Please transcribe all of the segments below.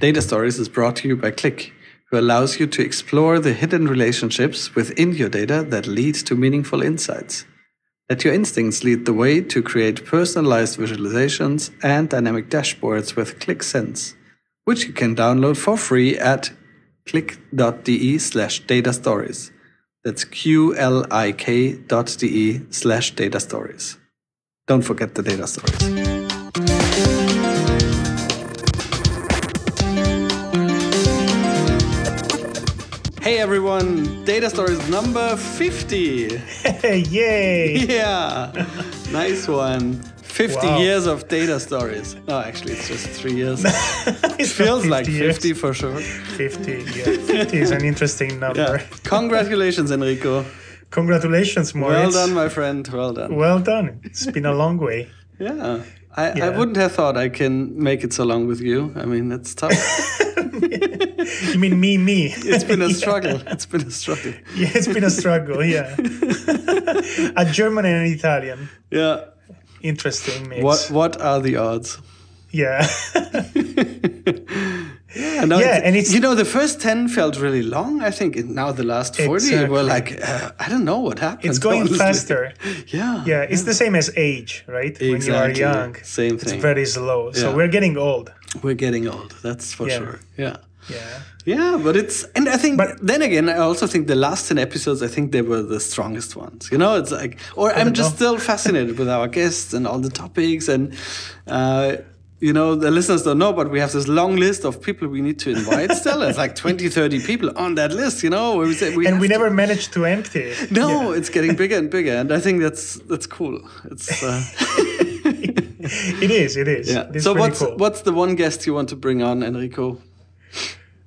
Data Stories is brought to you by Qlik, who allows you to explore the hidden relationships within your data that lead to meaningful insights. Let your instincts lead the way to create personalized visualizations and dynamic dashboards with Qlik Sense, which you can download for free at qlik.de slash data stories. That's de slash data stories. Don't forget the data stories. Hey everyone, data stories number 50. Yay! Yeah, nice one. 50 Wow. years of data stories. No, actually, it's just three years. it Feels like years. 50 for sure. 50, yeah. 50 is an interesting number. Yeah. Congratulations, Enrico. Congratulations, Moritz. Well done, my friend. Well done. Well done. It's been a long way. Yeah. I, I wouldn't have thought I can make it so long with you. I mean, it's tough. You mean me, me? It's been a struggle. It's been a struggle. Yeah, it's been a struggle, yeah. a German and an Italian. Yeah. Interesting mix. What What are the odds? Yeah. Yeah, no, Yeah, and it's- you know the first ten felt really long. I think and now the last forty were like uh, I don't know what happened. It's going honestly. faster. Yeah, Yeah, it's the same as age, right? When you Exactly. are young. Same thing. It's very slow. So Yeah. we're getting old. We're getting old. That's for Yeah. sure. Yeah. Yeah. Yeah, but it's and I think But- then again I also think the last 10 episodes I think they were the strongest ones. You know, it's like or I'm just know. still fascinated with our guests and all the topics and uh you know, the listeners don't know, but we have this long list of people we need to invite still. It's like 20, 30 people on that list, you know. We say we And we to- never managed to empty it. No, Yeah. it's getting bigger and bigger, and I think that's that's cool. It's uh, It is, it is. yeah. It's So what's cool. what's the one guest you want to bring on, Enrico?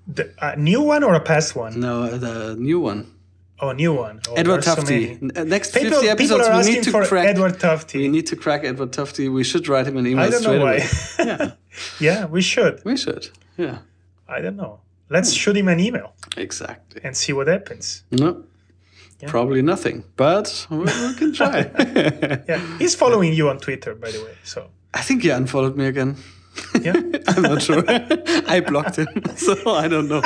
The, a new one or a past one? No, the new one. Oh, new one. Oh, Edward so Tufte. many. N- uh, Next People, 50 episodes, we need to for crack. Edward We need to crack Edward Tufte. We should write him an email I don't know why. yeah, yeah, we should. we should. Yeah, I don't know. Let's hmm. shoot him an email exactly. and see what happens. No, probably nothing, but we, we can try. Yeah, he's following you on Twitter, by the way. So I think he unfollowed me again. yeah, I'm not sure. I blocked him, so I don't know.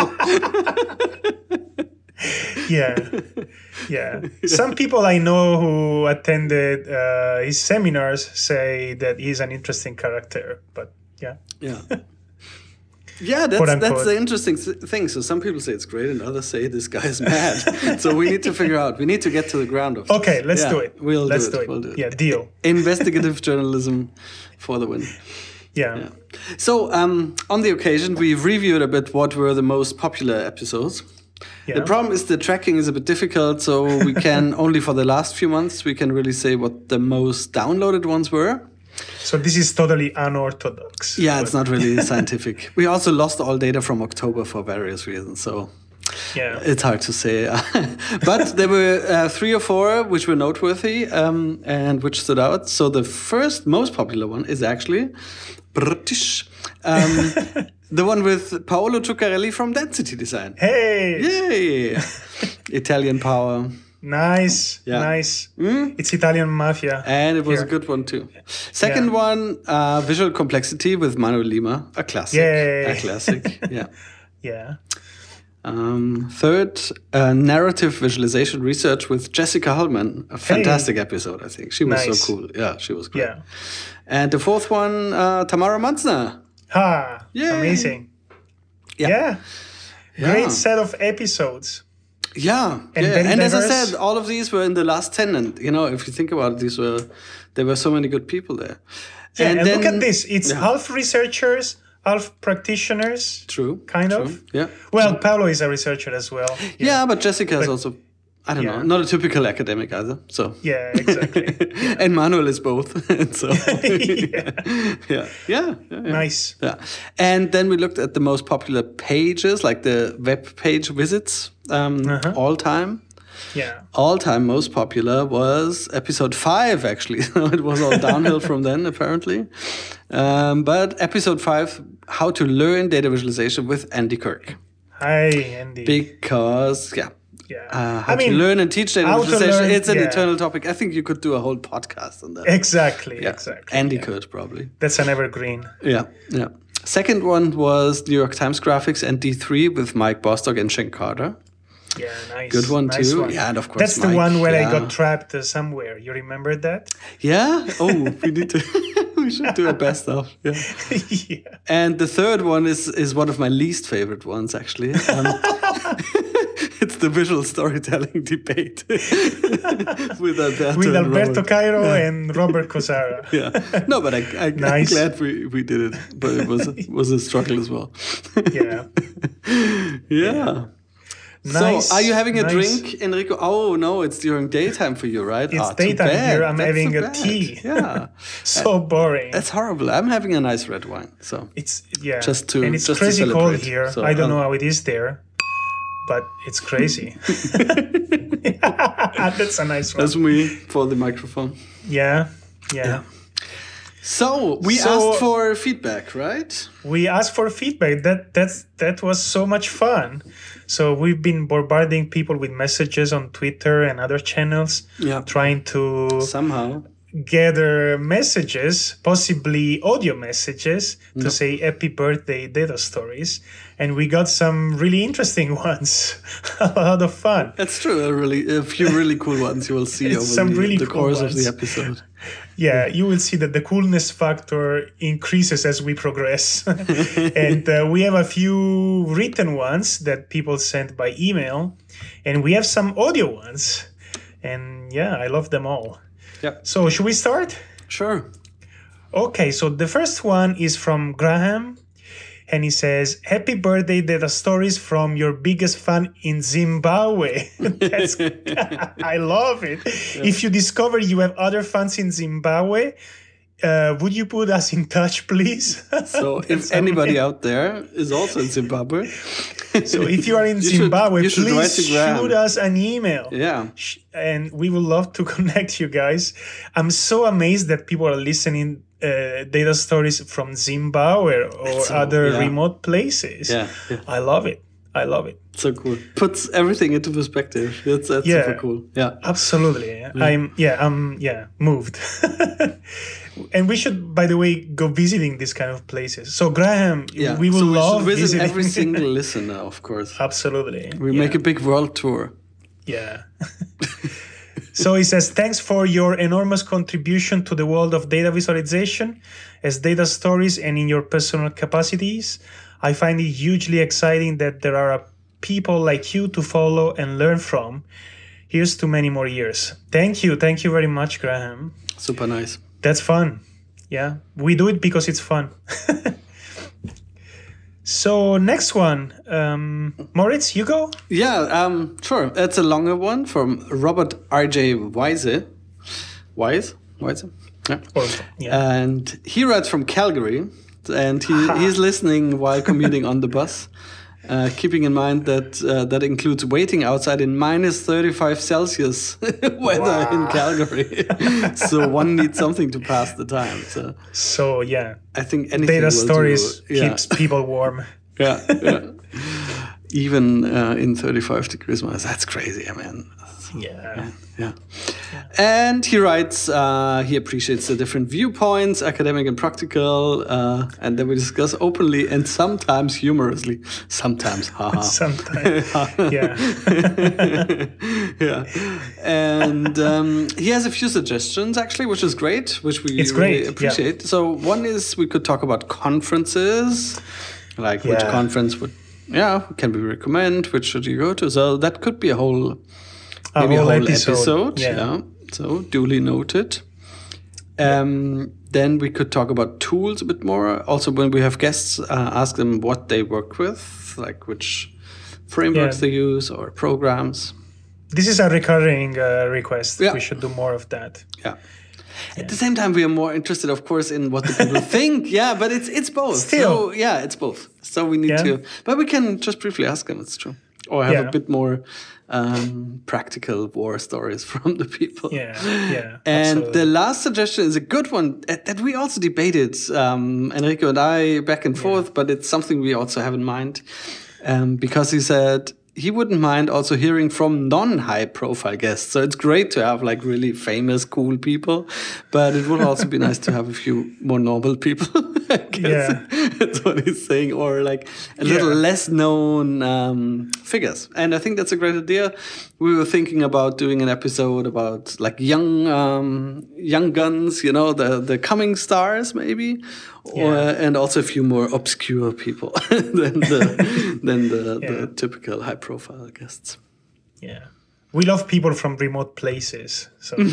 Yeah, yeah. Some people I know who attended uh, his seminars say that he's an interesting character. But yeah, Yeah. Yeah, that's Quote, that's the interesting thing. So some people say it's great, and others say this guy is mad. so we need to figure out. We need to get to the ground of. this. okay, let's Yeah, do it. We'll let's do it. do it. We'll do it. Yeah, deal. Investigative journalism for the win. Yeah, So um, on the occasion, we've reviewed a bit what were the most popular episodes. Yeah. The problem is the tracking is a bit difficult, so we can only for the last few months we can really say what the most downloaded ones were. So this is totally unorthodox. Yeah, it's not really scientific. We also lost all data from October for various reasons, so Yeah. it's hard to say. but there were uh, three or four which were noteworthy um, and which stood out. So the first most popular one is actually British. Um, the one with Paolo Ciuccarelli from Density Design. Hey, Yay! Italian power. nice, Yeah. nice. It's Italian mafia. And it was Here. a good one too. Second Yeah. one, uh, Visual Complexity with Manuel Lima, a classic. Yay. A classic, yeah. Yeah. Um, third, uh, narrative visualization research with Jessica Hullman. A fantastic episode, I think. She was Nice. so cool. Yeah, she was great. Yeah. And the fourth one, uh, Tamara Munzner. Ha! Yay. Amazing. Yeah. Yeah. Yeah. Great set of episodes. Yeah, And yeah. and as I said, all of these were in the last ten, and you know, if you think about it, these were there were so many good people there. Yeah, and, look then- at this. It's yeah. half researchers, half practitioners. True, kind true, of. Yeah, Well, Paolo is a researcher as well. yeah, but Jessica is also, I don't Yeah. know, not a typical academic either. So Yeah, exactly. and Manuel is both. and so Yeah. yeah, yeah, yeah, yeah. nice. Yeah. And then we looked at the most popular pages, like the web page visits, um, Uh-huh. all time. Yeah. All time most popular was episode five, actually. So it was all downhill from then, apparently. Um, but episode five, How to Learn Data Visualization with Andy Kirk. Hi, Andy. Because, yeah. yeah. Uh, how I mean, to learn and teach data visualization. learn- it's an yeah. eternal topic. I think you could do a whole podcast on that. exactly. Yeah. Exactly. Andy yeah. could probably. That's an evergreen. Yeah, yeah. Second one was New York Times Graphics and D3 with Mike Bostock and Shan Carter. Yeah, nice. Good one nice too. one. Yeah, and of course That's the one where I got trapped uh, somewhere. You remember that? Yeah. Oh, we need to. we should do a best of. Yeah. yeah. And the third one is is one of my least favorite ones actually. Um, it's the visual storytelling debate with Alberto. With Alberto Robert. Cairo and Robert Kosara. Yeah. No, but I, I, Nice. I'm glad we, we did it, but it was was a struggle as well. Yeah. yeah. Nice. So, are you having a nice. drink, Enrico? Oh no, it's during daytime for you, right? It's Ah, daytime here. I'm That's having a tea. Yeah, So boring. that's horrible. I'm having a nice red wine, so It's yeah. Just to- and it's just crazy cold here. So, I don't um, know how it is there, but it's crazy. That's a nice one. that's me for the microphone. Yeah. Yeah. So we So- asked for feedback, right? We asked for feedback. That that's that was so much fun. So we've been bombarding people with messages on Twitter and other channels, Yeah. trying to Somehow. gather messages, possibly audio messages, to say happy birthday data stories. And we got some really interesting ones. a lot of fun. That's true. A really, a few really cool ones you will see over some the, really the cool course of the episode. Yeah, you will see that the coolness factor increases as we progress. and uh, we have a few written ones that people sent by email, and we have some audio ones. And yeah, I love them all. yeah So, should we start? Sure. Okay, so the first one is from Graham, and he says, "Happy birthday, data stories from your biggest fan in Zimbabwe." That's, I love it. If you discover you have other fans in Zimbabwe, uh, would you put us in touch, please? So if anybody out there is also in Zimbabwe, so if you are in You Zimbabwe, should please shoot us an email. yeah, and we would love to connect you guys. I'm so amazed that people are listening uh, data stories from Zimbabwe or so- other yeah. remote places. yeah, yeah. I love it. I love it. So cool. Puts everything into perspective. That's, that's Yeah. super cool. Yeah. Absolutely. I'm yeah, I'm yeah, moved. and we should by the way go visiting these kind of places. So Graham, Yeah. we will so love we should visit visiting every single listener, of course. Absolutely. We yeah. make a big world tour. Yeah. so he says, thanks for your enormous contribution to the world of data visualization as data stories and in your personal capacities. I find it hugely exciting that there are people like you to follow and learn from. Here's to many more years. Thank you. Thank you very much, Graham. Super nice. That's fun. Yeah. We do it because it's fun. so, next one. Um, Moritz, you go? Yeah, um, sure. It's a longer one from Robert R.J. Wise. Wise? Wise? Yeah. Or, yeah. And he writes from Calgary, and he, he's listening while commuting on the bus, uh, keeping in mind that uh, that includes waiting outside in minus 35 Celsius weather in Calgary. so one needs something to pass the time. So so, yeah. I think anything data stories do. Yeah, keeps people warm. yeah, yeah. Even uh, in 35 degrees minus, that's crazy. I mean, Yeah. yeah. And he writes, uh, he appreciates the different viewpoints, academic and practical, uh, and then we discuss openly and sometimes humorously. Sometimes, haha. Sometimes. yeah. yeah. And um, he has a few suggestions, actually, which is great, which we It's really great, yeah. appreciate. So, one is we could talk about conferences, like which conference would, yeah, can we recommend? Which should you go to? So, that could be a whole maybe a whole whole episode, episode. yeah. yeah. So duly noted. Um, then we could talk about tools a bit more. Also, when we have guests, uh, ask them what they work with, like which frameworks Yeah. they use or programs. This is a recurring uh, request. Yeah. We should do more of that. Yeah. At the same time, we are more interested, of course, in what the people think. Yeah, but it's it's both. Still. So, yeah, it's both. So we need Yeah. to, but we can just briefly ask them. It's true, or have Yeah. a bit more um, practical war stories from the people. Yeah. Yeah. And absolutely. the last suggestion is a good one that that we also debated, um, Enrico and I, back and forth, but it's something we also have in mind um, because he said he wouldn't mind also hearing from non-high profile guests. So it's great to have like really famous, cool people, but it would also be nice to have a few more normal people. I guess Yeah. that's what he's saying, or like a little Yeah. less known um, figures. And I think that's a great idea. We were thinking about doing an episode about like young, um, young guns, you know, the the coming stars maybe, or Yeah. and also a few more obscure people than the than the, Yeah. the typical high profile guests. Yeah. We love people from remote places. So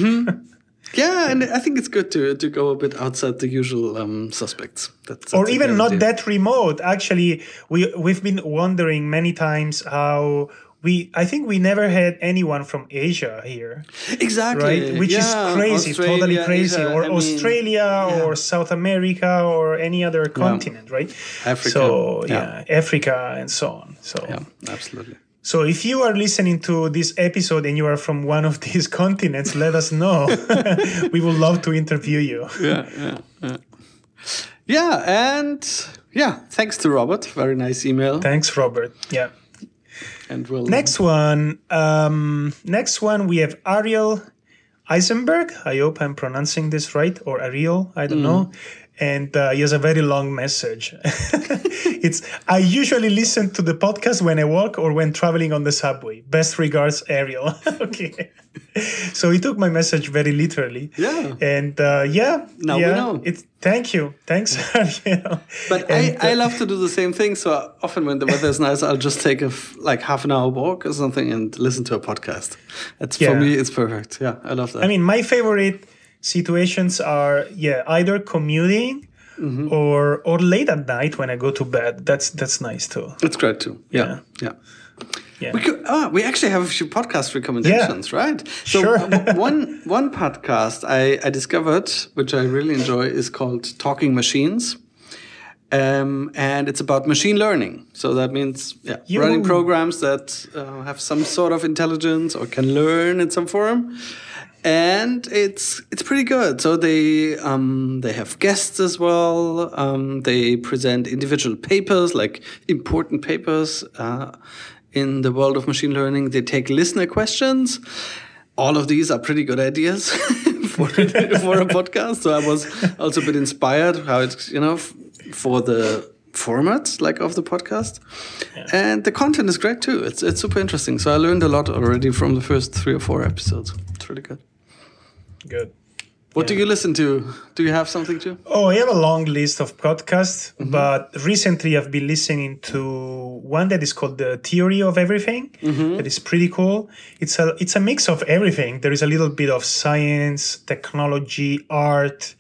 Yeah, and I think it's good to to go a bit outside the usual um, suspects. That's, or that's even not idea. that remote. Actually, we we've been wondering many times how we I think we never had anyone from Asia here. exactly Right, which Yeah, is crazy, totally crazy, Asia, or I mean, Australia, yeah. or South America, or any other continent, right? Africa, So yeah. yeah, Africa and so on. So Yeah, absolutely. So if you are listening to this episode and you are from one of these continents, let us know. we would love to interview you. yeah, yeah, yeah. Yeah, and yeah, thanks to Robert. Very nice email. Thanks, Robert. Yeah. And we'll Next one. Um, next one we have Ariel Eisenberg. I hope I'm pronouncing this right, or Ariel. I don't know. And uh, he has a very long message. it's I usually listen to the podcast when I walk or when traveling on the subway. Best regards, Ariel. okay. So he took my message very literally. Yeah. And uh, yeah. Now we yeah, know. It's thank you. Thanks, Ariel. But And, I, I uh, love to do the same thing. So often when the weather is nice, I'll just take a f- like half an hour walk or something and listen to a podcast. It's Yeah. for me, it's perfect. Yeah, I love that. I mean, my favorite situations are yeah either commuting Mm-hmm. or or late at night when I go to bed. That's that's nice too. That's great too. Yeah, yeah. Yeah. We could, ah, we actually have a few podcast recommendations, right? So Sure. one one podcast I, I discovered, which I really enjoy, is called Talking Machines. Um, and it's about machine learning. So that means yeah, You- running programs that uh, have some sort of intelligence or can learn in some form. And it's it's pretty good. So they um, they have guests as well. Um, they present individual papers, like important papers uh, in the world of machine learning. They take listener questions. All of these are pretty good ideas for for a podcast. So I was also a bit inspired how it's you know f- for the format like of the podcast, and the content is great too. It's it's super interesting. So I learned a lot already from the first three or four episodes. It's really good. Good. What do you listen to? Do you have something to? Oh, I have a long list of podcasts, Mm-hmm. but recently I've been listening to one that is called The Theory of Everything. Mm-hmm. That is pretty cool. It's a it's a mix of everything. There is a little bit of science, technology, art,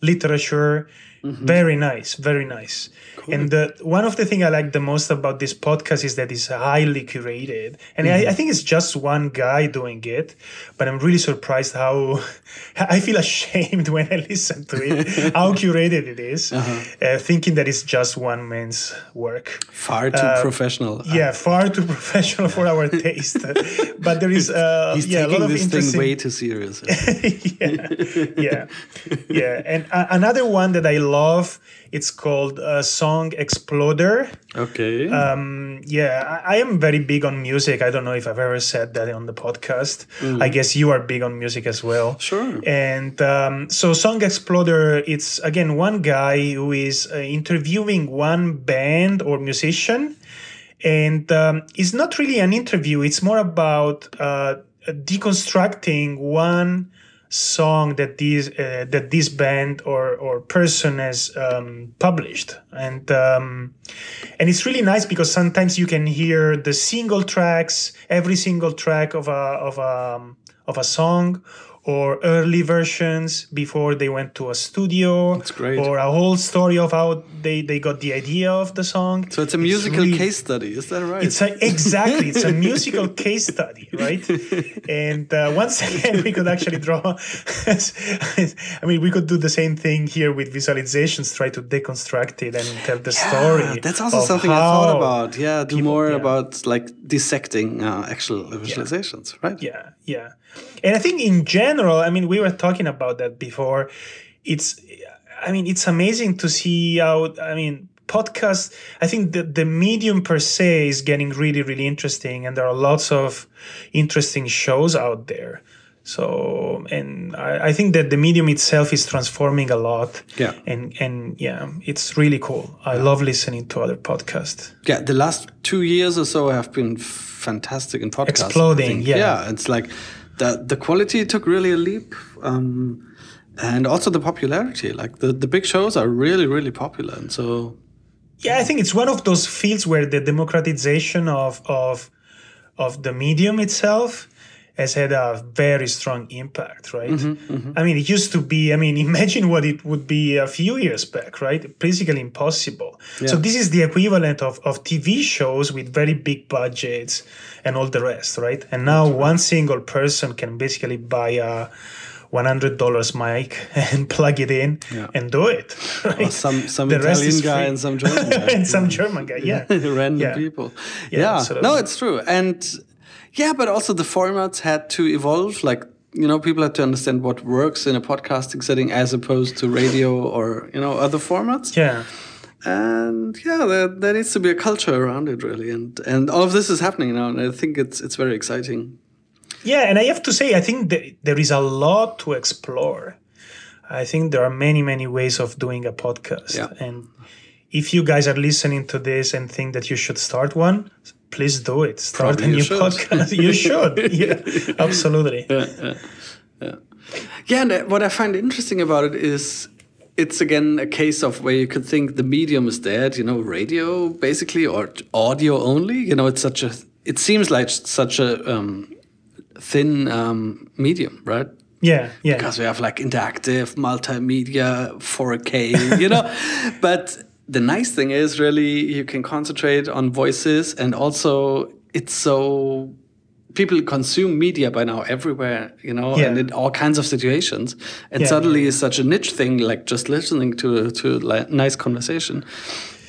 literature. Mm-hmm. Very nice, very nice. And the, one of the things I like the most about this podcast is that it's highly curated, and Mm-hmm. I, I think it's just one guy doing it. But I'm really surprised how I feel ashamed when I listen to it, how curated it is, Uh-huh. uh, thinking that it's just one man's work. Far too professional. Yeah, far too professional for our taste. but there is uh, He's yeah, a lot taking of this thing way too serious. yeah, yeah, yeah. And uh, another one that I love, it's called uh, Song Exploder. okay. Um, yeah, I, I am very big on music. I don't know if I've ever said that on the podcast. I guess you are big on music as well. Sure. And um, so, Song Exploder, it's again one guy who is uh, interviewing one band or musician. And um, it's not really an interview, it's more about uh, deconstructing one song that this uh, that this band or or person has um, published. And um, and it's really nice because sometimes you can hear the single tracks every single track of a of a of a song or early versions before they went to a studio That's great. or a whole story of how they they got the idea of the song so it's a musical really- case study, is that right? it's a, exactly it's a musical case study right and uh, once again we could actually draw i mean we could do the same thing here with visualizations try to deconstruct it and tell the story Yeah, that's also something I thought about. Yeah, do people- more yeah. about like dissecting uh, actual visualizations, right? yeah yeah and i think in general i mean we were talking about that before it's i mean it's amazing to see how i mean podcast, I think the, the medium per se is getting really, really interesting. And there are lots of interesting shows out there. So, and I, I think that the medium itself is transforming a lot. Yeah. And, and yeah, it's really cool. I love listening to other podcasts. Yeah, the last two years or so have been fantastic in podcasting. Exploding, yeah. Yeah, it's like the the quality took really a leap, um, and also the popularity. Like the the big shows are really really popular, and so Yeah, I think it's one of those fields where the democratization of of of the medium itself has had a very strong impact, right? Mm-hmm, mm-hmm. I mean, it used to be, I mean, imagine what it would be a few years back, right? Basically impossible. So this is the equivalent of, of TV shows with very big budgets and all the rest, right? And now one single person can basically buy a $100 mic and plug it in Yeah. and do it. Right? or some some The Italian guy and some German guy. and some German guy, yeah. random Yeah. people. Yeah, Yeah, no, it's true, and yeah, but also the formats had to evolve. Like you know, people had to understand what works in a podcasting setting as opposed to radio or you know other formats. Yeah. And yeah, there, there needs to be a culture around it, really, and and all of this is happening now, and I think it's it's very exciting. Yeah, and I have to say, I think there is a lot to explore. I think there are many, many ways of doing a podcast. Yeah. And if you guys are listening to this and think that you should start one, please do it. Start Probably a new should. podcast. you should. Yeah, absolutely. Yeah, yeah. Yeah. and uh, what I find interesting about it is it's again a case of where you could think the medium is dead, you know, radio basically or audio only. You know, it's such a it seems like such a um, thin um, medium, right? Yeah, yeah. Because we have like interactive, multimedia, 4K, you know. but the nice thing is really you can concentrate on voices and also it's so people consume media by now everywhere, you know, Yeah. and in all kinds of situations. And Yeah, suddenly it's such a niche thing, like just listening to to like nice conversation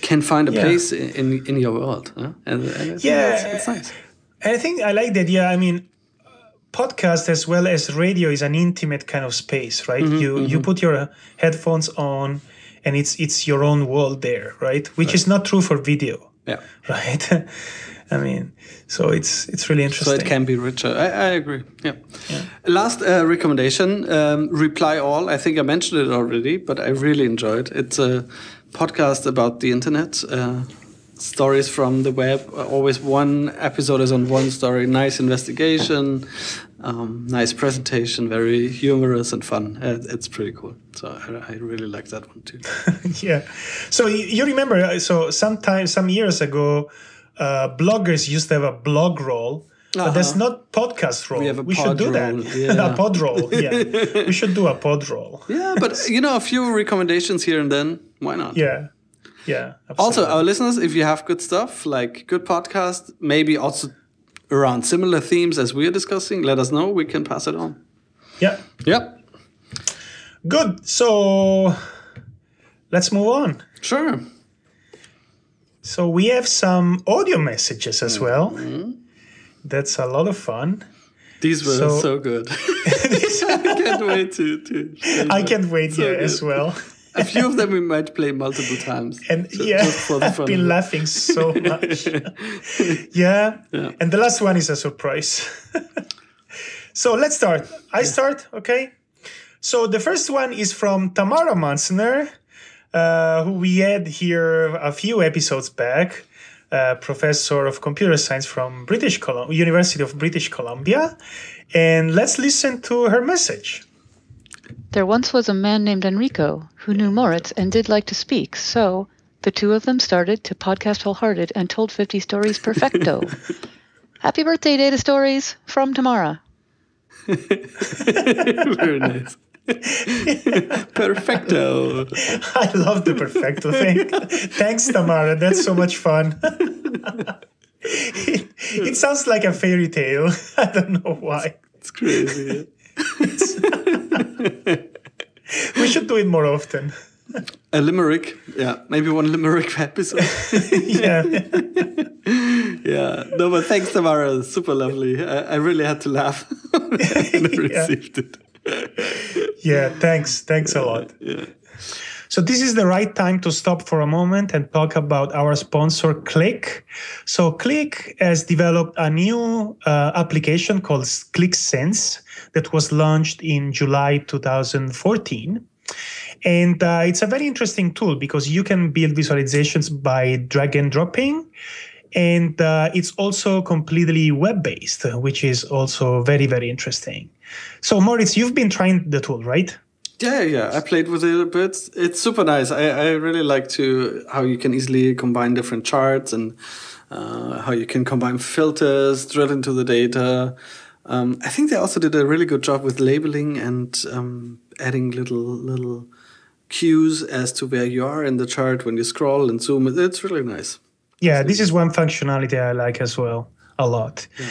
can find a Yeah. place in, in your world. huh? And, and Yeah. it's, it's nice. I think I like the idea. I mean, podcast as well as radio is an intimate kind of space, right? Mm-hmm, you you put your headphones on, and it's it's your own world there, right? Which is not true for video, Yeah. right? I mean, so it's it's really interesting. So it can be richer. I, I agree. Yeah. Last uh, recommendation: um, Reply All. I think I mentioned it already, but I really enjoyed. It's a podcast about the internet. Uh, stories from the web. Always one episode is on one story. Nice investigation, um, nice presentation, very humorous and fun. Uh, it's pretty cool. So I, I really like that one too. yeah. So you, remember? uh, So sometime some years ago, uh, bloggers used to have a blog roll. But that's not podcast roll. Uh-huh. have a we should do roll, that. yeah. a pod roll. Yeah, we should do a pod roll. yeah, but you know, a few recommendations here and then. Why not? Yeah, yeah. Also, our listeners, if you have good stuff, like good podcast, maybe also around similar themes as we are discussing, let us know. We can pass it on. yeah. Yep. Good. So let's move on. Sure. So we have some audio messages as well. Mm-hmm. That's a lot of fun. These were So- so, good. I can't wait to. to I can't wait So here good. as well. A few of them we might play multiple times. And ju- yeah, just for the I've been laughing so much. yeah. And the last one is a surprise. so let's start. I start, okay? So the first one is from Tamara Munzner, uh, who we had here a few episodes back. Uh, professor of computer science from British Colum- University of British Columbia, and let's listen to her message. There once was a man named Enrico who knew Moritz and did like to speak, so the two of them started to podcast wholehearted and told 50 stories perfecto. Happy birthday, Data Stories from Tamara. Very nice. Perfecto. I love the perfecto thing. Thanks, Tamara. That's so much fun. it, it sounds like a fairy tale. I don't know why. It's crazy. We should do it more often. A limerick. Yeah, maybe one limerick episode. Yeah. Yeah, no, but thanks, Tamara. Super lovely. I, I really had to laugh when I Yeah. received it. Yeah. Thanks. Thanks a lot. Yeah. So this is the right time to stop for a moment and talk about our sponsor, Qlik. So Qlik has developed a new uh, application called Qlik Sense that was launched in July 2014. And uh, it's a very interesting tool because you can build visualizations by drag and dropping. And uh, it's also completely web based, which is also very, very interesting. So, Moritz, you've been trying the tool, right? Yeah, yeah, I played with it a bit. It's super nice. I, I really like to how you can easily combine different charts and uh, how you can combine filters, drill into the data. Um, I think they also did a really good job with labeling and um, adding little little cues as to where you are in the chart when you scroll and zoom. It's really nice. Yeah, this is one functionality I like as well a lot. Yeah.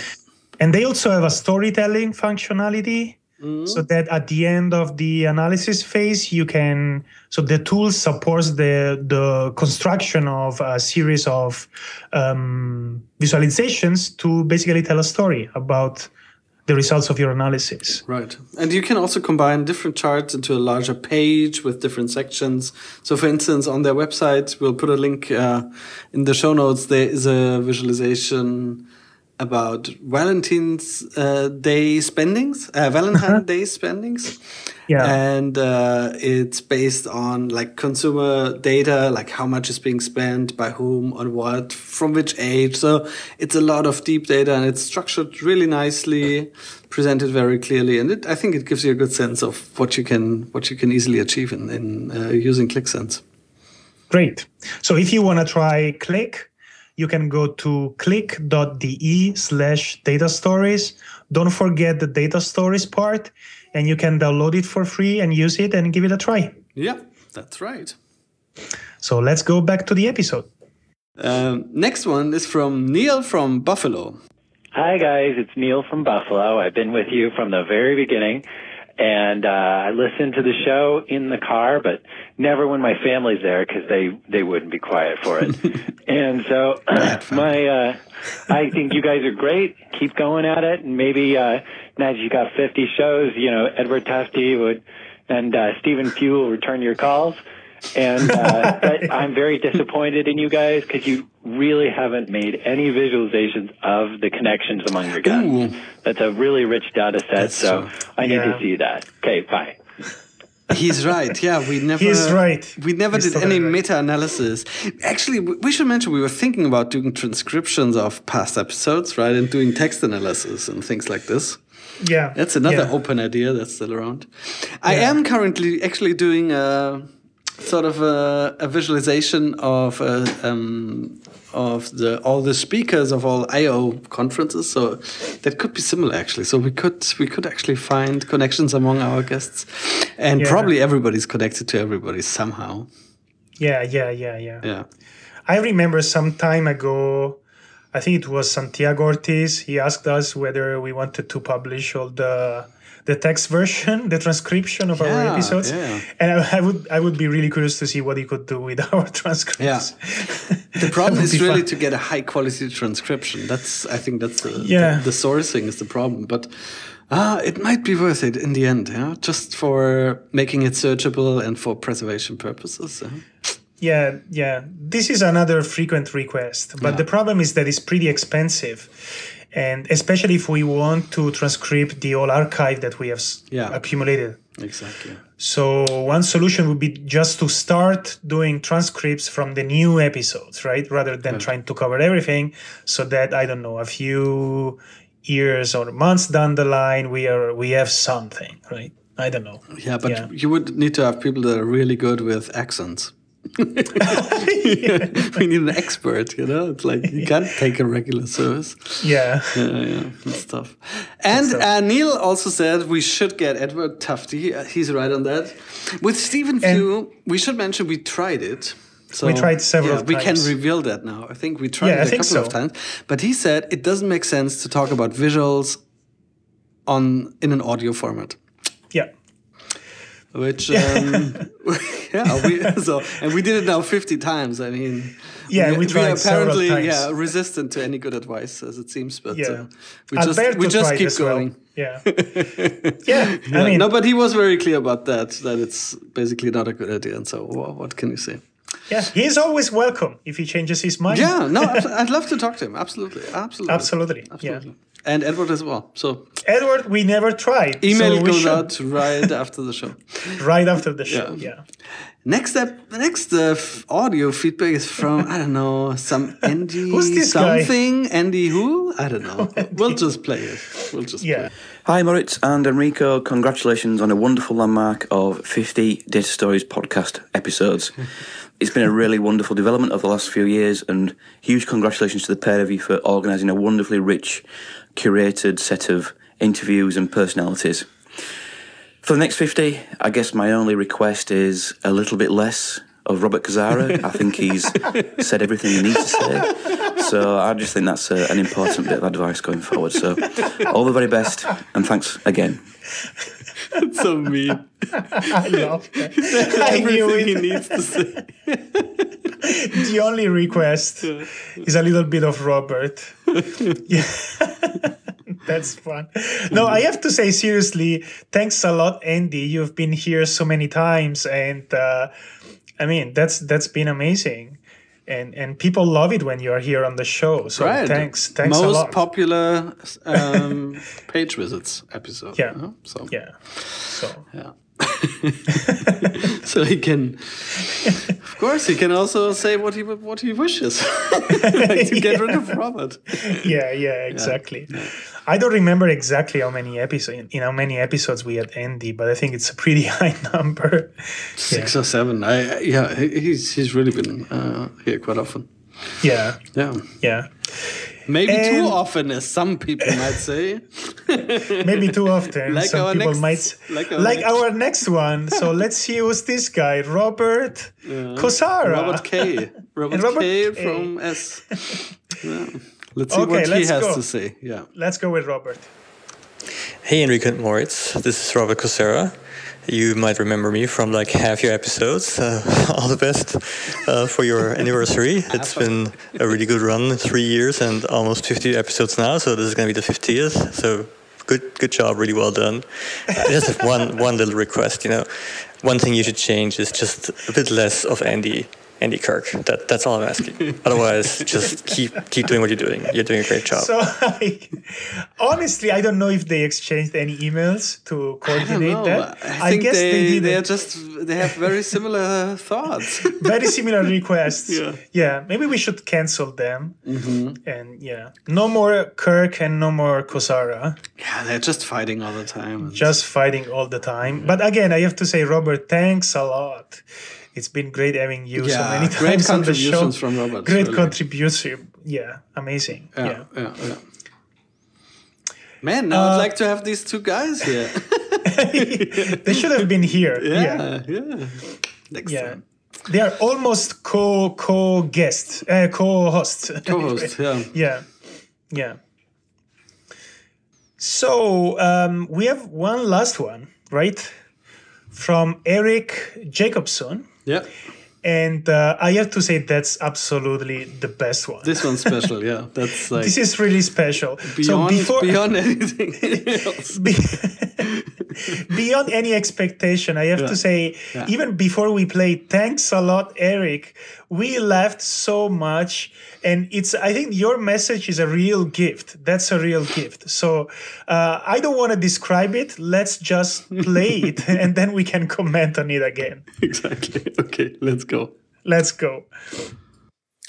And they also have a storytelling functionality Mm-hmm. so that at the end of the analysis phase you can so the tool supports the the construction of a series of um, visualizations to basically tell a story about the results of your analysis. Right. And you can also combine different charts into a larger page with different sections. So for instance on their website we'll put a link uh, in the show notes. There is a visualization about Valentine's uh, Day spendings, uh, Valentine uh-huh. Day spendings. Yeah. And uh, it's based on like consumer data, like how much is being spent by whom, on what, from which age. So it's a lot of deep data and it's structured really nicely, presented very clearly. And it, I think it gives you a good sense of what you can, what you can easily achieve in, in uh, using Qlik Sense. Great. So if you want to try Qlik, you can go to qlik.de slash data stories. Don't forget the data stories part, and you can download it for free and use it and give it a try. Yeah, that's right. So let's go back to the episode. Um, next one is from Neil from Buffalo. Hi, guys. It's Neil from Buffalo. I've been with you from the very beginning and uh, I listen to the show in the car, but never when my family's there because they they wouldn't be quiet for it. and so my uh, I think you guys are great. Keep going at it, and maybe uh, now that you got 50 shows, you know Edward Tufte would and uh, Stephen Few will return your calls. And uh, but I'm very disappointed in you guys because you really haven't made any visualizations of the connections among your guests. Ooh. That's a really rich data set, That's so true. I need yeah. to see that. Okay, bye. He's right. Yeah, we never. He's right. We never He's did any right. meta-analysis. Actually, we should mention we were thinking about doing transcriptions of past episodes, right, and doing text analysis and things like this. Yeah, that's another yeah. open idea that's still around. I am currently actually doing a sort of a, a visualization of uh, um, of the all the speakers of all Eyeo conferences. So that could be similar actually. So we could we could actually find connections among our guests, and yeah. probably everybody's connected to everybody somehow. Yeah, yeah, yeah, yeah. Yeah. I remember some time ago. I think it was Santiago Ortiz. He asked us whether we wanted to publish all the the text version, the transcription of yeah, our episodes, yeah. and I, I, would I would be really curious to see what he could do with our transcripts. Yeah. the problem is really fun. to get a high quality transcription. That's I think that's the, yeah. the, the sourcing is the problem, but. Ah, it might be worth it in the end, yeah, just for making it searchable and for preservation purposes. Yeah. Yeah, yeah. This is another frequent request, but yeah. the problem is that it's pretty expensive and especially if we want to transcribe the whole archive that we have yeah. accumulated. Exactly. So one solution would be just to start doing transcripts from the new episodes, right? Rather than yeah. trying to cover everything, so that I don't know a few years or months down the line we are we have something, right? I don't know. Yeah, but yeah. you would need to have people that are really good with accents. we need an expert, you know. It's like you can't take a regular service. Yeah, yeah, yeah. That's tough. And uh, Neil also said we should get Edward Tufte. He's right on that. With Stephen Few, we should mention we tried it. So, we tried several yeah, We can reveal that now. I think we tried yeah, it a couple so. of times. But he said it doesn't make sense to talk about visuals on in an audio format. Yeah. Which um, yeah, we, so and we did it now fifty times. I mean, Yeah, we tried are several apparently times. yeah resistant to any good advice as it seems, but Yeah. uh, we just Alberto we just keep as well. going. Yeah. yeah. I mean, no, but he was very clear about that. That it's basically not a good idea. And so, wha- what can you say? yeah, he's always welcome if he changes his mind. Yeah, no, I'd love to talk to him. Absolutely, absolutely, Absolutely. absolutely. And Edward as well. So Edward, we never tried. email so goes should- out right after the show. right after the show. Yeah. Yeah. Next up, next uh, audio feedback is from I don't know some Andy Who's this guy? something Andy who I don't know. we'll just play it. We'll just Yeah. play it. Hi, Moritz and Enrico. Congratulations on a wonderful landmark of 50 Data Stories podcast episodes. It's been a really wonderful development of the last few years, and huge congratulations to the pair of you for organising a wonderfully rich, curated set of interviews and personalities. For the next 50, I guess my only request is a little bit less of Robert Kosara. I think he's said everything he needs to say. So I just think that's a, an important bit of advice going forward. So all the very best, and thanks again. so mean. I love that. I Everything he it. needs to say. The only request is a little bit of Robert. Yeah. That's fun. No, I have to say seriously, thanks a lot, Andy. You've been here so many times, and uh, I mean that's that's been amazing, and and people love it when you are here on the show. So Right. thanks, thanks Most a lot. Most popular um, page visits episode. Yeah. huh? So yeah. So yeah. so he can, of course, he can also say what he what he wishes, like to get rid of Robert. yeah, yeah, exactly. I don't remember exactly how many episodes in how many episodes we had Andy, but I think it's a pretty high number. Six or seven. I yeah, he's he's really been uh, here quite often. Yeah, Yeah, yeah. Maybe too often, as some people might say. Maybe too often. Like Some our people next- might like like, our our, next- next one. So let's see who's this guy, Robert Kosara. Robert K. Robert, Robert K. K. from S. Yeah. Let's see Okay, what he let's has go. to say. Yeah. Let's go with Robert. Hey Enrico and Moritz, this is Robert Kosara. You might remember me from like half your episodes. Uh, all the best uh, for your anniversary. It's been a really good run, three years and almost 50 episodes now. So this is going to be the 50th. So good, good job, really well done. I just have one, one little request. You know, one thing you should change is just a bit less of Andy. Andy Kirk. That, that's all I'm asking. Otherwise, just keep keep doing what you're doing. You're doing a great job. So I, honestly, I don't know if they exchanged any emails to I don't coordinate know. that. I think guess they, they, they are just they have very similar thoughts. very similar requests. Yeah. yeah, maybe we should cancel them. Mm-hmm. And yeah, no more Kirk and no more Kosara. yeah, they're just fighting all the time. just fighting all the time. But again, I have to say, Robert, thanks a lot. It's been great having you so Yeah, many great times on the show. contributions from Robert, Great really. contribution. Yeah, amazing. yeah, Yeah. yeah, yeah. Man, now I'd like to have these two guys here. they should have been here. Yeah. yeah. Next time. They are almost co co guests, uh, co hosts. Co-host, yeah. yeah. Yeah. So um, we have one last one, right? From Eric Jacobson. Yeah. And uh, I have to say that's absolutely the best one. This one's special, yeah. That's like This is really special. beyond so before beyond anything else. be- beyond any expectation, I have Yeah. to say, Yeah. even before we played, thanks a lot, Eric. We laughed so much, and it's. I think your message is a real gift. That's a real gift. So uh, I don't want to describe it. Let's just play it, and then we can comment on it again. exactly. Okay, let's go. Let's go.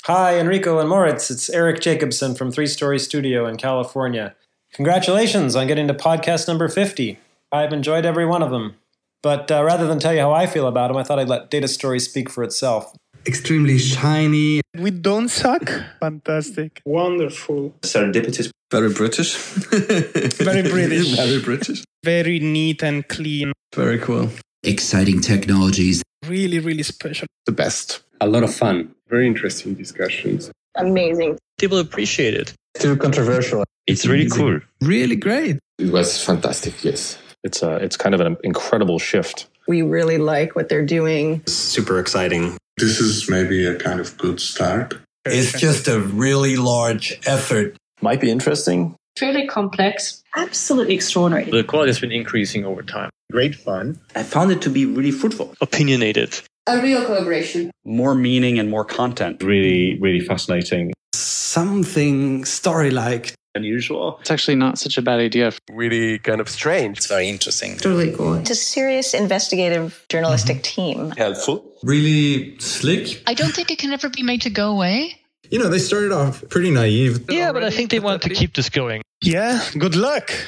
Hi, Enrico and Moritz. It's Eric Jacobson from Three Story Studio in California. Congratulations on getting to podcast number 50. I've enjoyed every one of them. But uh, rather than tell you how I feel about them, I thought I'd let Data Story speak for itself. Extremely shiny. We don't suck. Fantastic. Wonderful. Serendipitous. Very British. Very British. Very British. Very neat and clean. Very cool. Exciting technologies. Really, really special. the best. A lot of fun. Very interesting discussions. amazing. People appreciate it. Too controversial. It's really cool. Really great. It was fantastic, yes. It's a, it's kind of an incredible shift We really like what they're doing. Super exciting. This is maybe a kind of good start. It's just a really large effort. Might be interesting. Truly complex. Absolutely extraordinary. The quality has been increasing over time. Great fun. I found it to be really fruitful. Opinionated. A real collaboration. More meaning and more content. Really, really fascinating. Something story like. Unusual. It's actually not such a bad idea. Really kind of strange. It's very interesting. Totally cool. It's a serious investigative journalistic mm-hmm. team. Helpful. Really slick. I don't think it can ever be made to go away. You know, they started off pretty naive. Yeah, but I think they wanted to keep this going. Yeah, good luck.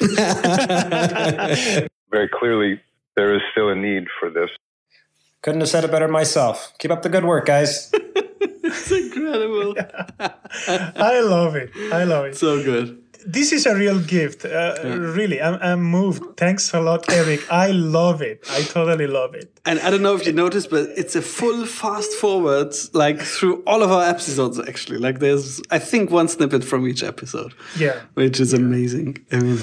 Very clearly, there is still a need for this. Couldn't have said it better myself. Keep up the good work, guys. it's incredible. I love it. I love it. So good. This is a real gift. Uh, yeah. Really, I'm, I'm moved. Thanks a lot, Eric. I love it. I totally love it. And I don't know if you noticed, but it's a full fast forward, like through all of our episodes, actually. Like there's, I think, one snippet from each episode. Yeah. Which is amazing. I mean,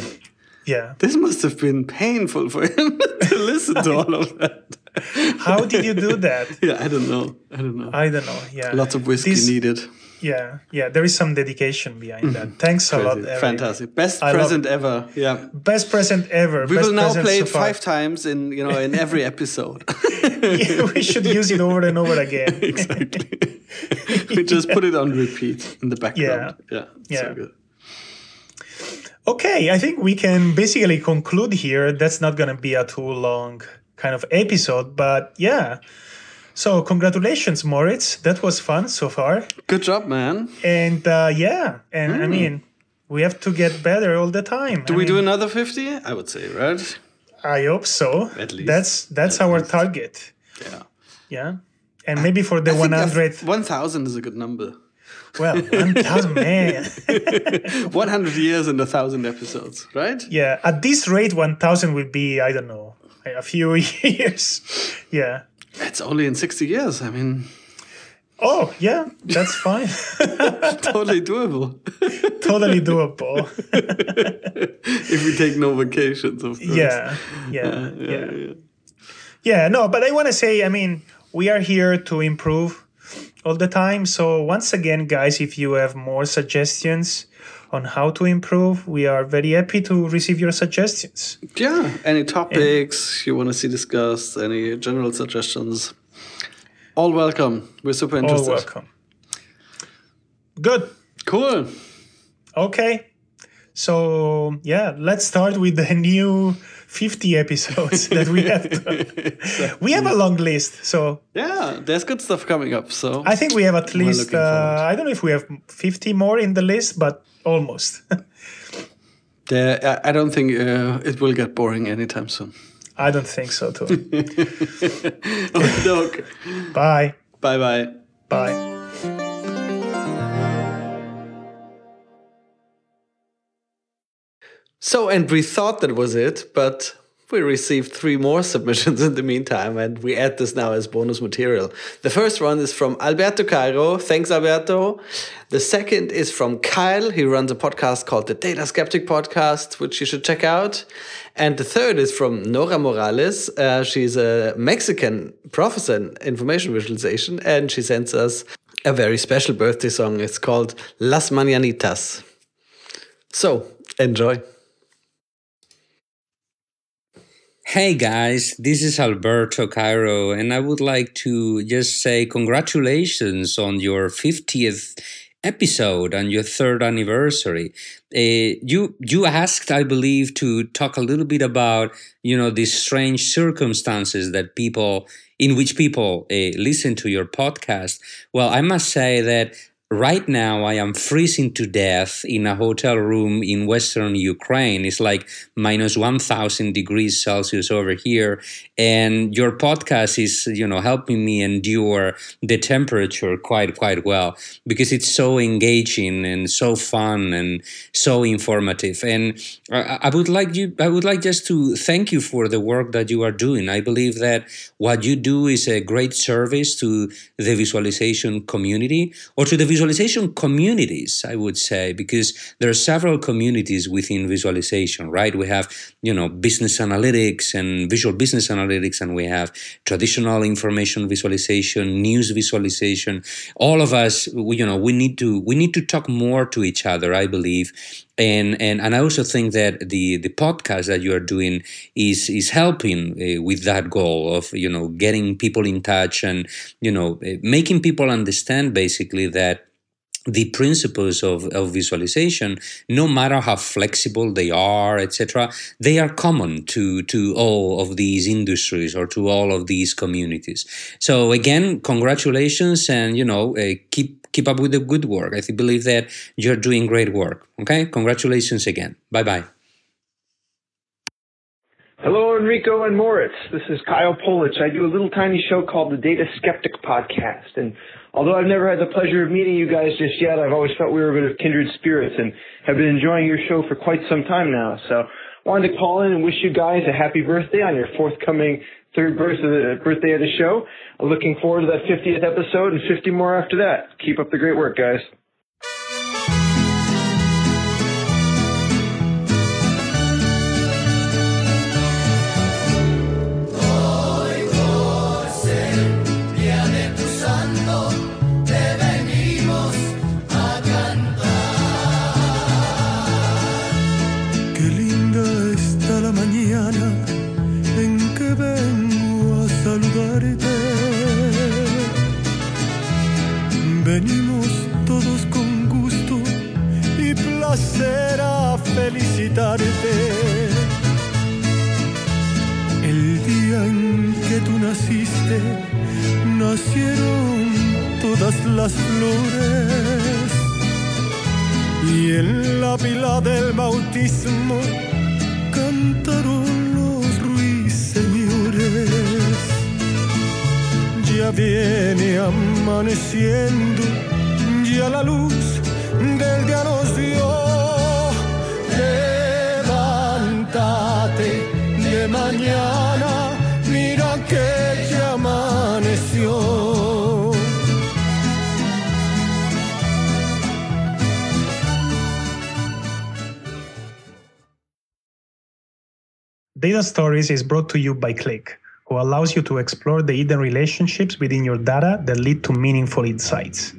yeah. This must have been painful for him to listen to all of that. How did you do that? Yeah, I don't know. I don't know. I don't know. Yeah. Lots of whiskey this, needed. Yeah, yeah. There is some dedication behind mm-hmm. that. Thanks Crazy. a lot, Eric. Fantastic. Best I present ever. Yeah. Best present ever. We Best will now play so it five times in you know in every episode. yeah, we should use it over and over again. exactly. we just put it on repeat in the background. Yeah. Yeah. Yeah. So good. Okay, I think we can basically conclude here. That's not going to be a too long kind of episode, but yeah. So congratulations, Moritz. That was fun so far. Good job, man. And uh, yeah, and mm. I mean, we have to get better all the time. Do I we mean, do another fifty? I would say, right? I hope so. At least that's that's At our least. target. Yeah. Yeah, and maybe for the one hundred. One thousand is a good number. Well, 1,000, man. 100 years and a 1,000 episodes, right? Yeah, at this rate, 1,000 will be, I don't know, a few years. Yeah. It's only in 60 years. I mean, oh, yeah, that's fine. totally doable. totally doable. if we take no vacations, of course. Yeah, yeah, uh, yeah, yeah. Yeah, yeah no, but I want to say, I mean, we are here to improve all the time. So once again, guys, if you have more suggestions on how to improve, we are very happy to receive your suggestions. Yeah, any topics you want to see discussed, any general suggestions, all welcome. We're super interested. All welcome. Good. Cool. Okay. So yeah, let's start with the new 50 episodes that we have. To, we have a long list, so yeah, there's good stuff coming up. So I think we have at least uh, I don't know if we have 50 more in the list, but almost. there, I don't think uh, it will get boring anytime soon. I don't think so too. okay. Bye. Bye. Bye. Bye. So, and we thought that was it, but we received three more submissions in the meantime, and we add this now as bonus material. The first one is from Alberto Cairo. Thanks, Alberto. The second is from Kyle. He runs a podcast called the Data Skeptic Podcast, which you should check out. And the third is from Nora Morales. Uh, she's a Mexican professor in information visualization, and she sends us a very special birthday song. It's called Las Mañanitas. So, enjoy. Hey guys, this is Alberto Cairo, and I would like to just say congratulations on your 50th episode and your third anniversary. Uh, you you asked, I believe, to talk a little bit about you know these strange circumstances that people in which people uh, listen to your podcast. Well, I must say that right now I am freezing to death in a hotel room in western Ukraine. It's like minus 1000 degrees Celsius over here. And your podcast is, you know, helping me endure the temperature quite, quite well because it's so engaging and so fun and so informative. And I would like you, I would like just to thank you for the work that you are doing. I believe that what you do is a great service to the visualization community or to the visualization communities, I would say, because there are several communities within visualization, right? We have, you know, business analytics and visual business analytics, and we have traditional information visualization, news visualization. All of us, we, you know, we need to we need to talk more to each other, I believe, and and and I also think that the the podcast that you are doing is is helping uh, with that goal of you know getting people in touch and you know uh, making people understand basically that the principles of, of visualization, no matter how flexible they are, etc., they are common to, to all of these industries or to all of these communities. So again, congratulations, and you know, uh, keep keep up with the good work. I believe that you're doing great work. Okay, congratulations again. Bye bye. Hello, Enrico and Moritz. This is Kyle Polich. I do a little tiny show called the Data Skeptic Podcast. And although I've never had the pleasure of meeting you guys just yet, I've always felt we were a bit of kindred spirits and have been enjoying your show for quite some time now. So wanted to call in and wish you guys a happy birthday on your forthcoming third uh, birthday of the show. Looking forward to that 50th episode and 50 more after that. Keep up the great work, guys. Naciste, nacieron todas las flores. Y en la pila del bautismo cantaron los ruiseñores. Ya viene amaneciendo, ya la luz del día nos dio. Levántate de mañana, que ya amaneció. Data Stories is brought to you by Qlik, who allows you to explore the hidden relationships within your data that lead to meaningful insights.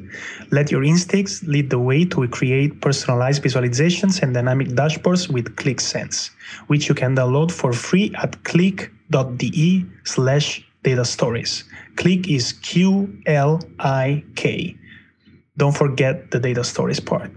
Let your instincts lead the way to create personalized visualizations and dynamic dashboards with Qlik Sense, which you can download for free at qlik.de slash data stories. Qlik is Q L I K. Don't forget the data stories part.